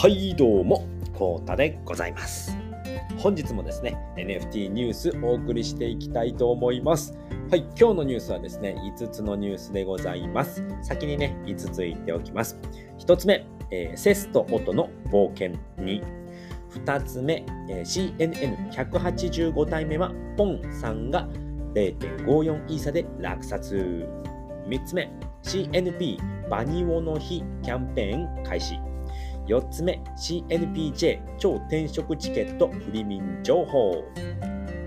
はいどうもコータでございます。本日もですね NFT ニュースお送りしていきたいと思います。はい今日のニュースはですね5つのニュースでございます。先にね5つ言っておきます。1つ目、えー、セスと音の冒険2 2つ目、えー、CNN185 体目はポンさんが0.54イーサで落札。3つ目 CNP バニオの日キャンペーン開始。4つ目 CNPJ 超転職チケットフリミン情報。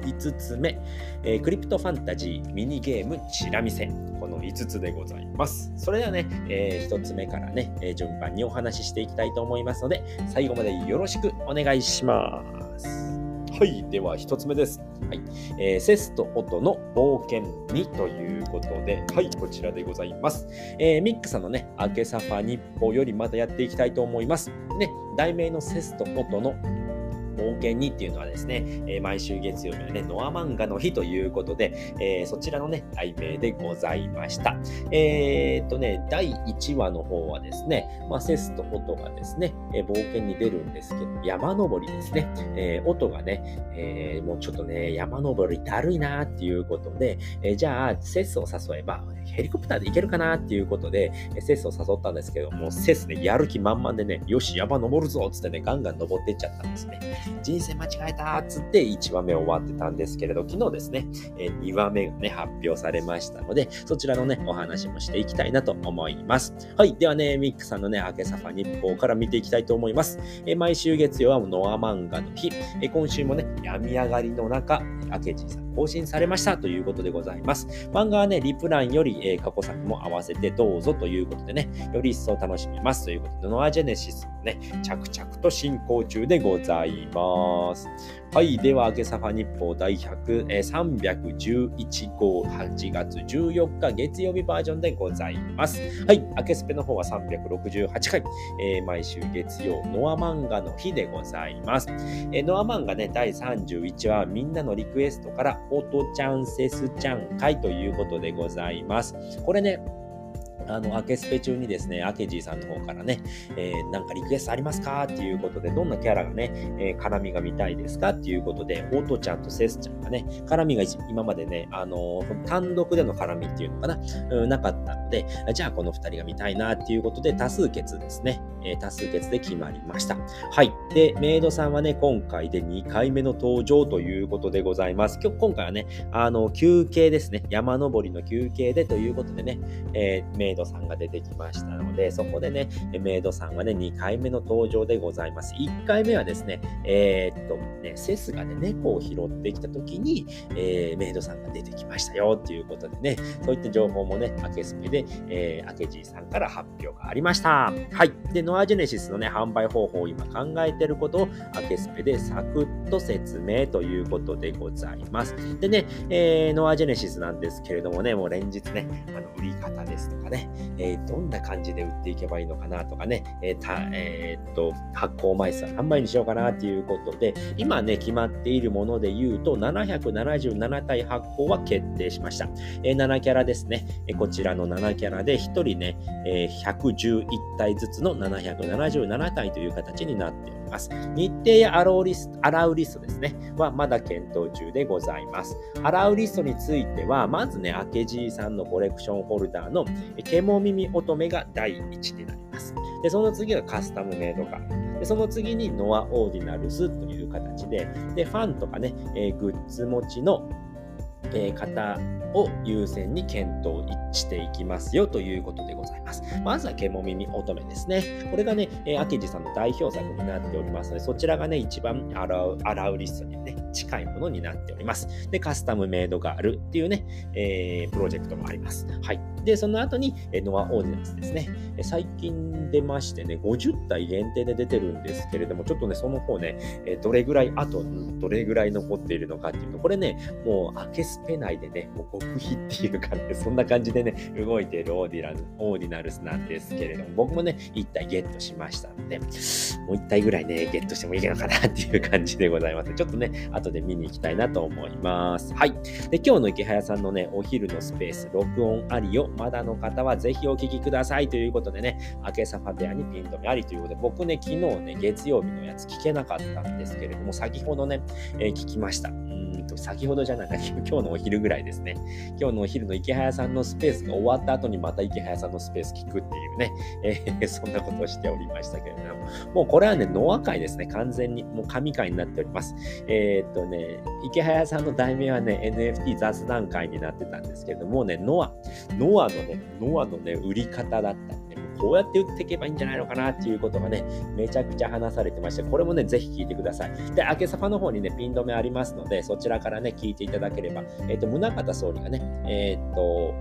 5つ目、えー、クリプトファンタジーミニゲームチラ見せ。この5つでございます。それではね、えー、1つ目からね、えー、順番にお話ししていきたいと思いますので最後までよろしくお願いします。はい。では、一つ目です。はい。えー、セスと音の冒険にということで、はい。こちらでございます。えー、ミックさんのね、明けサファ日報よりまたやっていきたいと思います。ね、題名のセスと音の冒険にっていうのはですね、えー、毎週月曜日はね、ノア漫画の日ということで、えー、そちらのね、題名でございました。えー、っとね、第1話の方はですね、まあ、セスとオトがですね、えー、冒険に出るんですけど、山登りですね。えー、オトがね、えー、もうちょっとね、山登りだるいなっていうことで、えー、じゃあ、セスを誘えば、ヘリコプターで行けるかなっていうことで、セスを誘ったんですけども、セスね、やる気満々でね、よし、山登るぞっつってね、ガンガン登っていっちゃったんですね。人生間違えたっつって1話目終わってたんですけれど、昨日ですね、え2話目がね、発表されましたので、そちらのね、お話もしていきたいなと思います。はい。ではね、ミックさんのね、明けサファ日報から見ていきたいと思います。え毎週月曜はノア漫画の日。え今週もね、病み上がりの中、明治さん更新されましたということでございます。漫画はね、リプランより、え過去作も合わせてどうぞということでね、より一層楽しめますということで、ノアジェネシスもね、着々と進行中でございます。はい。では、明けサファ日報第100、え311号8月14日月曜日バージョンでございます。はい。明けスペの方は368回、えー、毎週月曜、ノア漫画の日でございます。えー、ノア漫画ね、第31話、みんなのリクエストから、オトちゃん、セスちゃん会ということでございます。これね、あの、アケスペ中にですね、アケジーさんの方からね、えー、なんかリクエストありますかっていうことで、どんなキャラがね、えー、絡みが見たいですかっていうことで、オートちゃんとセスちゃんがね、絡みが今までね、あのー、単独での絡みっていうのかな、うん、なかったので、じゃあこの2人が見たいなっていうことで、多数決ですね、えー、多数決で決まりました。はい。で、メイドさんはね、今回で2回目の登場ということでございます。今日、今回はね、あの、休憩ですね、山登りの休憩でということでね、えー、メイドさんが出てきましたので、そこでね、メイドさんはね、2回目の登場でございます。1回目はですね、えー、っとね、セスがね、猫を拾ってきた時に、えー、メイドさんが出てきましたよっていうことでね、そういった情報もね、明けスペで、えー、明けじいさんから発表がありました。はい。で、ノアジェネシスのね、販売方法を今考えていることを、明けスペでサクッと説明ということでございます。でね、えー、ノアジェネシスなんですけれどもね、もう連日ね、あの売り方ですとかね、えー、どんな感じで売っていけばいいのかなとかね、えーたえー、っと発行枚数は何枚にしようかなということで、今ね、決まっているもので言うと、777体発行は決定しました。えー、7キャラですね。えこちらの7キャラで1人ね、え111体ずつの777体という形になっております。日程やアローリスト、アラウリストですね、はまだ検討中でございます。アラウリストについては、まずね、明治さんのコレクションホルダーのケモ耳乙女が第1になります。で、その次がカスタムメイドがで、その次にノアオーディナルスという形で、で、ファンとかね、えー、グッズ持ちのえ方を優先に検討いしていきますよということでございます。まずはケモ耳乙女ですね。これがね、えー、明治さんの代表作になっておりますので、そちらがね、一番アラウアラウリストにね、近いものになっております。で、カスタムメイドガールっていうね、えー、プロジェクトもあります。はい。で、その後に、ノアオーディナンスですね。最近出ましてね、50体限定で出てるんですけれども、ちょっとね、その方ね、どれぐらい、あとどれぐらい残っているのかっていうと、これね、もう、アケスペ内でね、もう極秘っていうかね、そんな感じでね、動いているオーディナルオーディナルスなんですけれども、僕もね、1体ゲットしましたので、もう1体ぐらいね、ゲットしてもいいのかなっていう感じでございます。ちょっとね、後で見に行きたいなと思います。はい。で、今日の池早さんのね、お昼のスペース、録音ありを、まだの方はぜひお聞きくださいということでね、明けさファベアにピン止めありということで、僕ね、昨日ね、月曜日のやつ聞けなかったんですけれども、先ほどね、えー、聞きました。うんと、先ほどじゃないか、今日のお昼ぐらいですね。今日のお昼の池早さんのスペースが終わった後にまた池早さんのスペース聞くっていうね、えー、そんなことをしておりましたけれども、もうこれはね、ノア会ですね。完全に、もう神会になっております。えー、っとね、池早さんの題名はね、NFT 雑談会になってたんですけれどもね、ノア、ノアのね、ノアのね、売り方だったりね、こうやって打っていけばいいんじゃないのかなっていうことがね、めちゃくちゃ話されてまして、これもね、ぜひ聞いてください。で、明けさファの方にね、ピン止めありますので、そちらからね、聞いていただければ、えっ、ー、と、宗像総理がね、えっ、ー、と、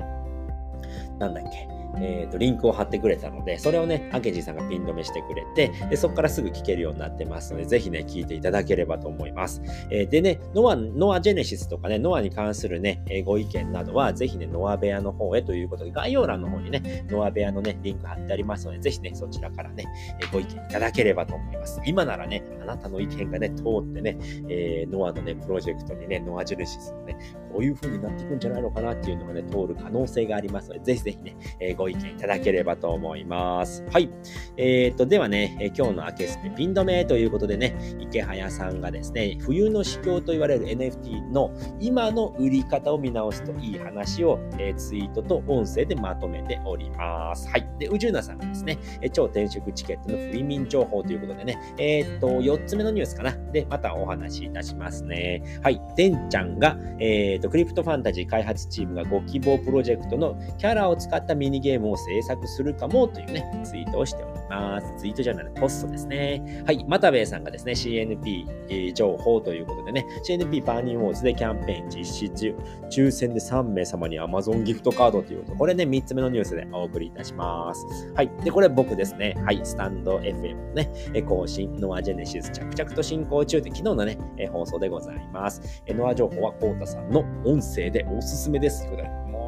なんだっけ、えーと、リンクを貼ってくれたので、それをね、アケジさんがピン止めしてくれて、でそこからすぐ聞けるようになってますので、ぜひね、聞いていただければと思います。えー、でね、ノア、ノアジェネシスとかね、ノアに関するね、え、ご意見などは、ぜひね、ノア部屋の方へということで、概要欄の方にね、ノア部屋のね、リンク貼ってありますので、ぜひね、そちらからね、え、ご意見いただければと思います。今ならね、あなたの意見がね、通ってね、えノアのね、プロジェクトにね、ノアジェネシスのね、こういう風になっていくんじゃないのかなっていうのがね、通る可能性がありますので、ぜひぜひね、えご意見いただければと思います。はい。えー、っと、ではね、え今日の明けスペピン止めということでね、池早さんがですね、冬の市況と言われる NFT の今の売り方を見直すといい話を、え、ツイートと音声でまとめております。はい。で、宇宙なさんがですね、え超転職チケットの不移民情報ということでね、えー、っと、4つ目のニュースかな。で、またお話しいたしますね。はい。てんちゃんが、えー、っと、クリプトファンタジー開発チームがご希望プロジェクトのキャラを使ったミニゲームゲームを制作するかもというね、ツイートをしております。ツイートじゃない、ポストですね。はい。またべえさんがですね、CNP、情報ということでね、CNP バーニングウォーズでキャンペーン実施中、抽選で3名様に Amazon ギフトカードということこれね、3つ目のニュースでお送りいたします。はい。で、これ僕ですね。はい。 stand.fm のね、更新、ノアジェネシス着々と進行中で、昨日のね、放送でございます。ノア情報はコウタさんの音声でおすすめです。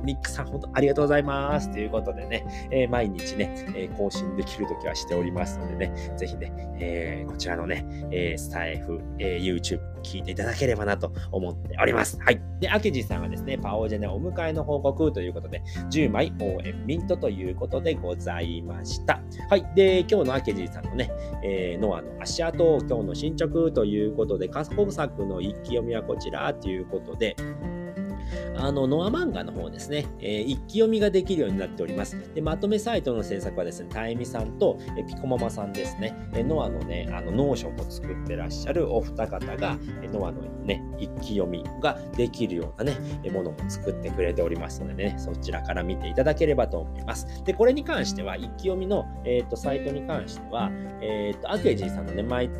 ミックさん、本当ありがとうございます。ということでね、えー、毎日ね、え、更新できるときはしておりますのでね、ぜひね、えー、こちらのね、えスタイフ、え YouTube 聞いていただければなと思っております。はい。で、アケジさんはですね、パオジェネお迎えの報告ということで、10枚応援ミントということでございました。はい。で、今日のアケジさんのね、えー、ノアの足跡、今日の進捗ということで、過去作の一気読みはこちらということで、あの、ノア漫画の方ですね、えー、一気読みができるようになっております。で、まとめサイトの制作はですね、タイミさんと、えピコママさんですね、えノアのね、あの、 Notion を作ってらっしゃるお二方が、えノアのね、一気読みができるようなね、ものも作ってくれておりますのでね、そちらから見ていただければと思います。で、これに関しては、一気読みの、え、ー、と、サイトに関しては、えっ、ー、と、アケジーさんのね、毎、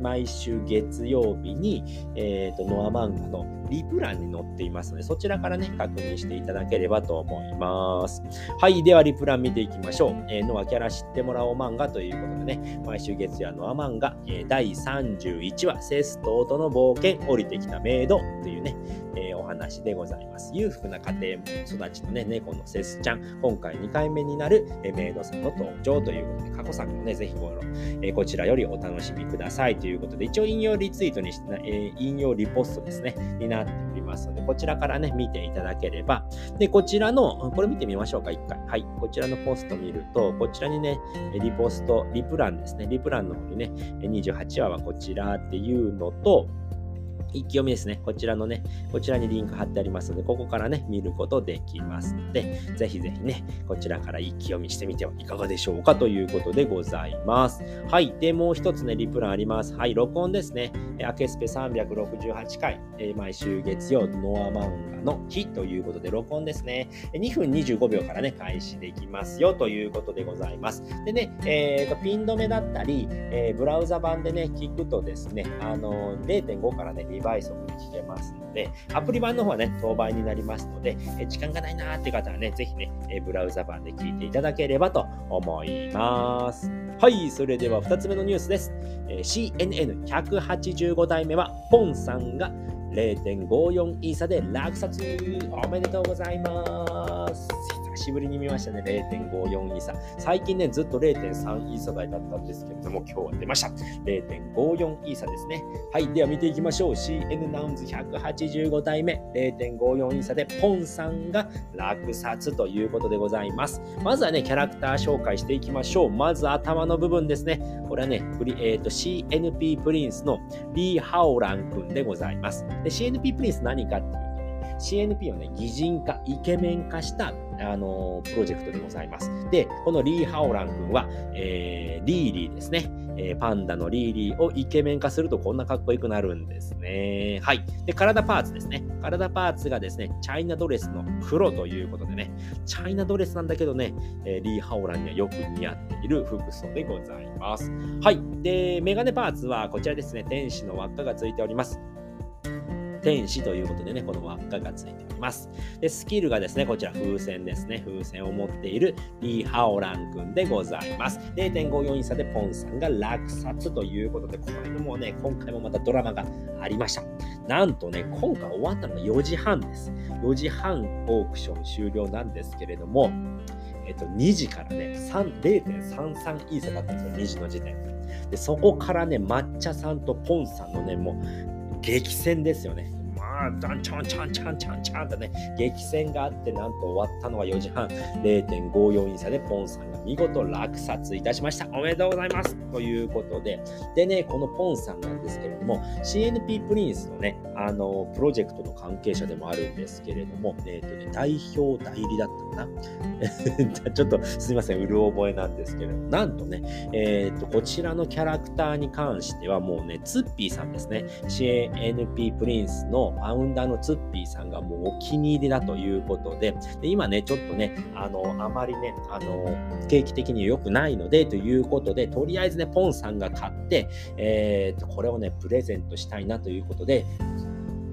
毎週月曜日に、えっ、ー、と、ノア漫画のリプ欄に載っていますので、そちらちらからね、確認していただければと思います。はい。では、リプ欄見ていきましょう。えー、ノアキャラ知ってもらおう漫画ということでね、毎週月曜ノア漫画、えー、第31話、セストートの冒険、降りてきたメイドというね、えー、お話でございます。裕福な家庭育ちのね、猫のセスちゃん、今回2回目になる、えメイドさんの登場ということで、過去作もね、ぜひご、えー、こちらよりお楽しみくださいということで、一応引用リツイートにし、えー、引用リポストですね、になってますので、こちらからね、見ていただければ、で、こちらの、これ見てみましょうか、一回。はい。こちらのポスト見ると、こちらにね、リポスト、リプランですね、リプランの方にね、28話はこちらっていうのと、一気読みですね。こちらのね、こちらにリンク貼ってありますので、ここからね、見ることできますので、ぜひぜひね、こちらから一気読みしてみてはいかがでしょうかということでございます。はい。で、もう一つね、リプランあります。はい、録音ですね。アケスペ368回、えー、毎週月曜、ノア漫画の日ということで、録音ですね。2分25秒からね、開始できますよということでございます。でね、えーと、ピン止めだったり、えー、ブラウザ版でね、聞くとですね、あの0.5からね、倍速で聞けますので、アプリ版の方はね、当倍になりますので、え時間がないなーって方はね、ぜひね、えブラウザ版で聞いていただければと思います。はい、それでは2つ目のニュースです。え CNN185 代目は、ポンさんが0.54イーサで落札おめでとうございます。久しぶりに見ましたね。0.54イーサ。最近ね、ずっと0.3イーサ台だったんですけれども、今日は出ました。0.54イーサですね。はい。では見ていきましょう。CN ナウンズ185体目、0.54イーサで、ポンさんが落札ということでございます。まずはね、キャラクター紹介していきましょう。まず頭の部分ですね。これはね、プリえーと、CNP プリンスのリー・ハオラン君でございます。で CNP プリンス何かっていうとね、CNP をね、擬人化、イケメン化したあのプロジェクトでございます。で、このリー・ハオラン君は、えー、リーリーですね。えー、パンダのリーリーをイケメン化するとこんなかっこよくなるんですね。はい。で、体パーツですね。体パーツがですね、チャイナドレスの黒ということでね、チャイナドレスなんだけどね、えー、リー・ハオランにはよく似合っている服装でございます。はい。で、メガネパーツはこちらですね、天使の輪っかがついております。天使ということでね、この輪っかがついております。で、スキルがですね、こちら風船ですね。風船を持っているリー・ハオラン君でございます。0.54イン差でポンさんが落札ということで、これもね、今回もまたドラマがありました。なんとね、今回終わったのが4時半です。4時半オークション終了なんですけれども、えっと、2時からね、0.33イーサだったんですよ、2時の時点で。そこからね、抹茶さんとポンさんのね、もう、激戦ですよね。まあ、ダンチャンチャンチャンチャンチャンとね、激戦があって、なんと終わったのは4時半、0.54イン差でポンさんが見事落札いたしました。おめでとうございますということで、でね、このポンさんなんですけれども、CNP プリンスのね、あの、プロジェクトの関係者でもあるんですけれども、えっ、ー、とね、代表代理だったかなちょっとすみません、うる覚えなんですけれども、なんとね、えっ、ー、と、こちらのキャラクターに関してはもうね、ツッピーさんですね、CNP プリンスのファウンダーのツッピーさんがもうお気に入りだということで、で今ね、ちょっとね、あの、あまりね、あの、景気的に良くないので、ということで、とりあえずね、ポンさんが買って、えー、と、これをね、プレゼントしたいなということで、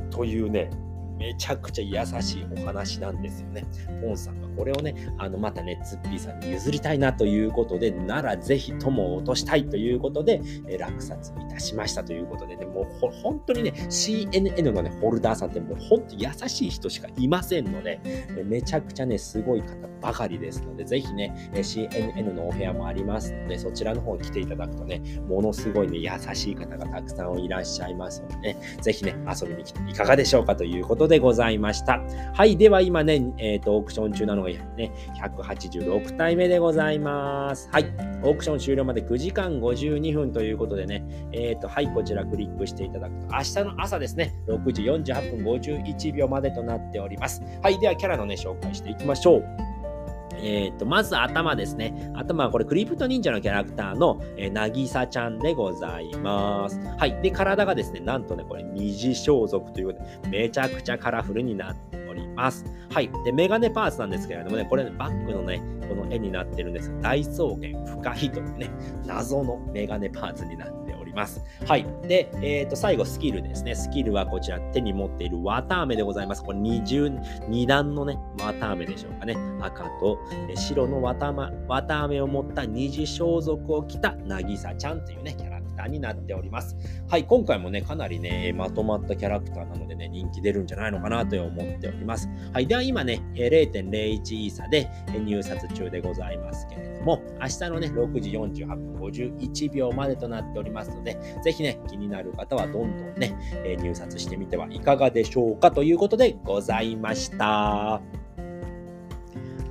というね、めちゃくちゃ優しいお話なんですよね。ポンさんがこれをね、あの、またね、ツッピーさんに譲りたいなということで、ならぜひとも落としたいということで、え落札いたしましたということでね、もう本当にね、CNN のね、ホルダーさんってもう本当優しい人しかいませんので、めちゃくちゃね、すごい方ばかりですので、ぜひね、CNN のお部屋もありますので、そちらの方に来ていただくとね、ものすごいね、優しい方がたくさんいらっしゃいますのでね、ぜひね、遊びに来ていかがでしょうかということでございました。はい、では今ね、えっ、ー、と、オークション中なのがね、186体目でございます。はい、オークション終了まで9時間52分ということでね、えっ、ー、と、はい、こちらクリックしていただくと、明日の朝ですね、6時48分51秒までとなっております。はい、ではキャラのね、紹介していきましょう。えっ、ー、と、まず頭ですね。頭はこれ、クリプト忍者のキャラクターの、え、なぎさちゃんでございます。はい。で、体がですね、なんとね、これ、二次装束ということで、めちゃくちゃカラフルになっております。はい。で、メガネパーツなんですけれどもね、これ、ね、バックのね、この絵になってるんです大草原深いというね、謎のメガネパーツになってります。はい。で、えっ、ー、と、最後、スキルですね。スキルはこちら、手に持っている綿飴でございます。これ、二重、二段のね、綿飴でしょうかね。赤と白の綿綿飴を持った二次装束を着たなぎさちゃんというね、キャラクターになっております。はい、今回もね、かなりね、まとまったキャラクターなのでね、人気出るんじゃないのかなと思っております。はい、では今ね、0.01イーサで入札中でございますけれども、明日のね、6時48分51秒までとなっておりますので、ぜひね、気になる方はどんどんね、入札してみてはいかがでしょうかということでございました。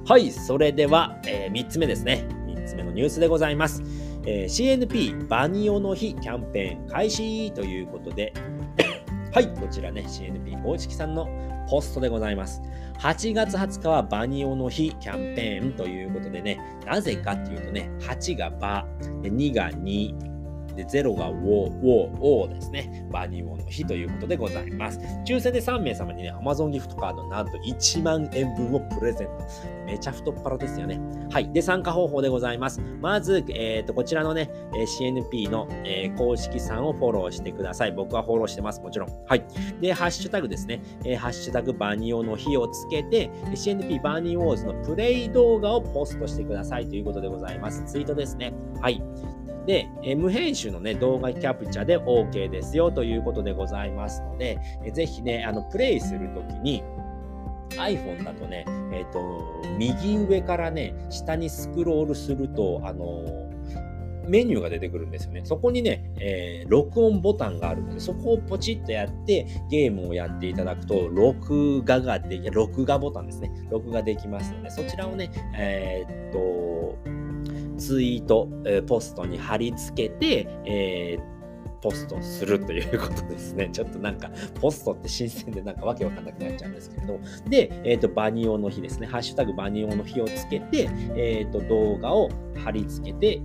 はい、それでは、えー、3つ目ですね。3つ目のニュースでございます。えー、CNP バニオの日キャンペーン開始ということで はい、こちらね、CNP 公式さんのポストでございます。8月20日はバニオの日キャンペーンということでね、なぜかっていうとね、8がバ、2が2、で、0がウォー、ウォー、オーですね。バニーオの日ということでございます。抽選で3名様にね、Amazon ギフトカードなんと1万円分をプレゼント。めちゃ太っ腹ですよね。はい。で、参加方法でございます。まず、えっ、ー、と、こちらのね、CNP の、えー、公式さんをフォローしてください。僕はフォローしてます。もちろん。はい。で、ハッシュタグですね。えー、ハッシュタグバニオの日をつけて、CNP バーニーウォーズのプレイ動画をポストしてくださいということでございます。ツイートですね。はい。で、え無編集のね、動画キャプチャで OK ですよということでございますので、えぜひね、あの、プレイするときに、iPhone だとね、えっ、ー、と、右上からね、下にスクロールすると、あのメニューが出てくるんですよね。そこにね、えー、録音ボタンがあるので、そこをポチッとやって、ゲームをやっていただくと、録画ができ、録画ボタンですね。録画できますので、そちらをね、えー、っと、ツイート、え、ポストに貼り付けて、えーポストするということですね。ちょっとなんか、ポストって新鮮でなんかわけわかんなくなっちゃうんですけれど。で、えっ、ー、と、バニオの日ですね。ハッシュタグバニオの日をつけて、えっ、ー、と、動画を貼り付けて、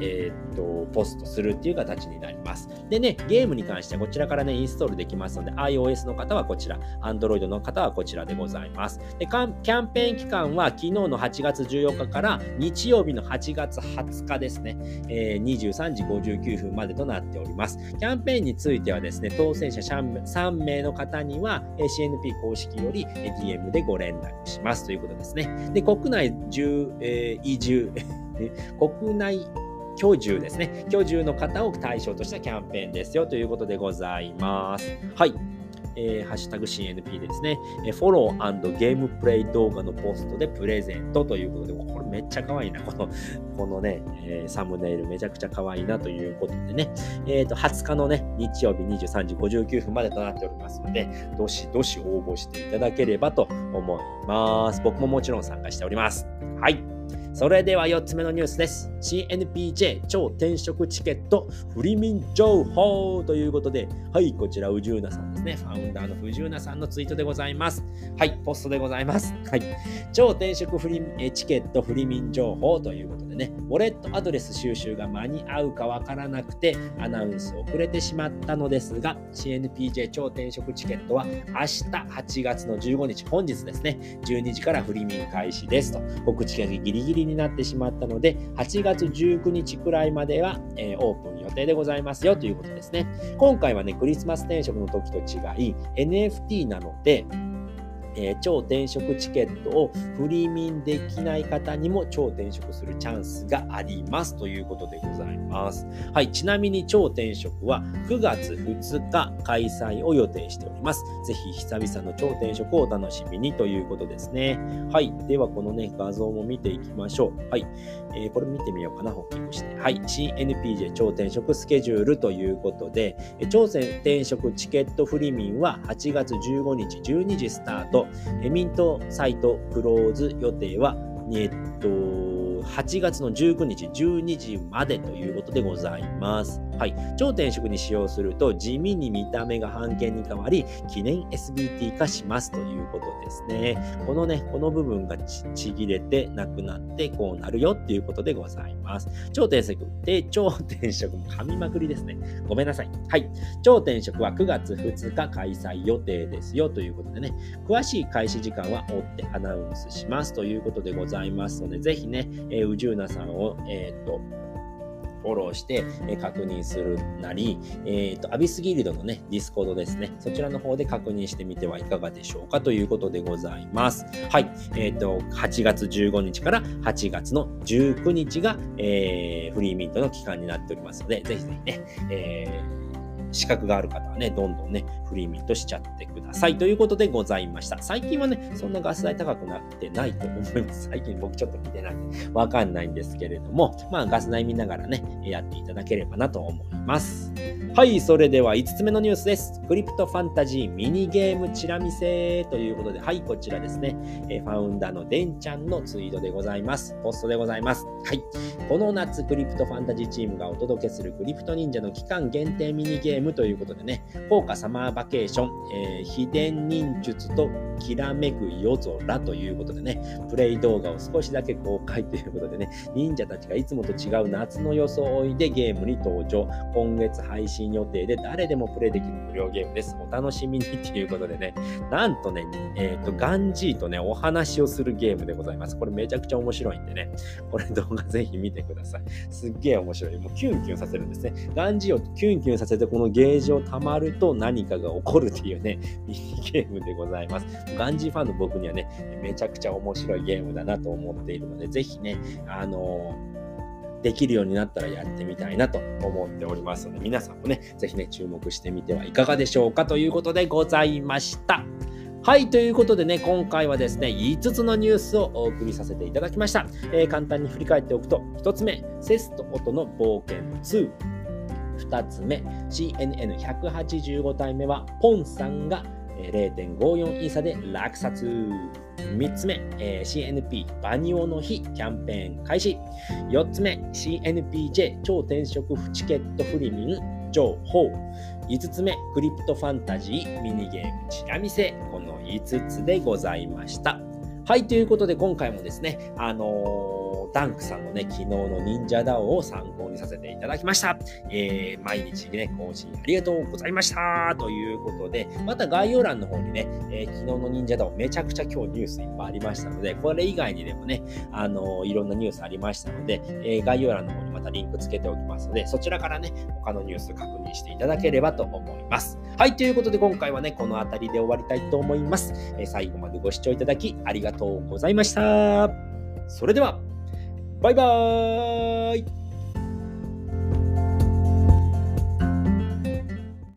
えー、っと、ポストするっていう形になります。でね、ゲームに関してはこちらからね、インストールできますので、iOS の方はこちら、Android の方はこちらでございます。で、キャンペーン期間は昨日の8月14日から日曜日の8月20日ですね、えー、23時59分までとなっております。キャンペーンについてはですね、当選者3名の方には CNP 公式より DM でご連絡しますということですね。で、国内住、えー、移住、国内居住ですね。居住の方を対象としたキャンペーンですよということでございます。はい。えー、ハッシュタグ CNP でですね、えフォローゲームプレイ動画のポストでプレゼントということで、これめっちゃ可愛いな。この、このね、えー、サムネイルめちゃくちゃ可愛いなということでね、えっ、ー、と、20日のね、日曜日23時59分までとなっておりますので、どしどし応募していただければと思います。僕ももちろん参加しております。はい。それでは4つ目のニュースです。CNPJ 超転職チケットフリミン情報ということで、はい、こちら、宇宙なさんですね。ファウンダーの宇宙なさんのツイートでございます。はい、ポストでございます。はい、超転職フリチケットフリミン情報ということでね、ウォレットアドレス収集が間に合うかわからなくて、アナウンス遅れてしまったのですが、CNPJ 超転職チケットは明日8月の15日、本日ですね、12時からフリミン開始ですと、告知がギリギリになってしまったので、8月19日くらいまでは、えー、オープン予定でございますよということですね。今回はね、クリスマス転職の時と違い、NFT なので、えー、超転職チケットをフリーミンできない方にも超転職するチャンスがありますということでございます。はい、ちなみに超転職は9月2日開催を予定しております。ぜひ久々の超転職をお楽しみにということですね。はい、ではこのね、画像も見ていきましょう。はい、えー、これ見てみようかな、ホッキングして。はい、CNPJ 超転職スケジュールということで、超転職チケットフリーミンは8月15日12時スタート。ミントサイトクローズ予定は、えっと、8月の19日12時までということでございます。はい。超転職に使用すると地味に見た目が半券に変わり、記念 SBT 化しますということですね。このね、この部分がちぎれてなくなってこうなるよっていうことでございます。超転職で、超転職も噛みまくりですね。ごめんなさい。はい。超転職は9月2日開催予定ですよということでね、詳しい開始時間は追ってアナウンスしますということでございますので、ぜひね、えー、宇宙なさんを、え、っと、フォローして、え確認するなり、えっ、と、アビスギルドのね、 Discord ですね。そちらの方で確認してみてはいかがでしょうかということでございます。はい。えっ、と、8月15日から8月の19日が、えー、フリーミントの期間になっておりますので、ぜひぜひね、えー資格がある方はね、どんどんね、フリーミントしちゃってください。ということでございました。最近はね、そんなガス代高くなってないと思います。最近僕ちょっと見てないんで、わかんないんですけれども、まあガス代見ながらね、やっていただければなと思います。はい、それでは5つ目のニュースです。クリプトファンタジーミニゲームチラ見せということで、はい、こちらですね、えファウンダーのデンちゃんのツイートでございます。ポストでございます。はい、この夏、クリプトファンタジーチームがお届けするクリプト忍者の期間限定ミニゲームームということでね、効果サマーバケーション、えー、秘伝忍術ときらめく夜空ということでね、プレイ動画を少しだけ公開ということでね、忍者たちがいつもと違う夏の装いでゲームに登場。今月配信予定で誰でもプレイできる無料ゲームです。お楽しみにということでね、なんとね、えっ、ー、と、ガンジーとね、お話をするゲームでございます。これめちゃくちゃ面白いんでね、これ動画ぜひ見てください。すっげえ面白い。もうキュンキュンさせるんですね。ガンジーをキュンキュンさせて、このゲージを溜まると何かが起こるっていうね、ミ ニゲームでございます。ガンジーファンの僕にはね、めちゃくちゃ面白いゲームだなと思っているので、ぜひね、あのできるようになったらやってみたいなと思っておりますので、皆さんもね、ぜひね、注目してみてはいかがでしょうかということでございました。はい、ということでね、今回はですね、5つのニュースをお送りさせていただきました。えー、簡単に振り返っておくと、1つ目、セスと音の冒険2。2つ目、CNN185 体目は、ポンさんが0.54イーサで落札。3つ目、えー、CNP バニオの日キャンペーン開始。4つ目、CNPJ 超転職チケットフリミン情報。5つ目、クリプトファンタジーミニゲームチラ見せ。この5つでございました。はい、ということで今回もですね、あのー、ダンクさんのね、昨日の忍者ダオを参考にさせていただきました。えー、毎日ね、更新ありがとうございましたということで、また概要欄の方にね、えー、昨日の忍者ダオめちゃくちゃ今日ニュースいっぱいありましたので、これ以外にでもね、あの、いろんなニュースありましたので、えー、概要欄の方にまたリンクつけておきますので、そちらからね、他のニュース確認していただければと思います。はい、ということで今回はね、この辺りで終わりたいと思います。えー、最後までご視聴いただきありがとうございました。それでは、バイバーイ。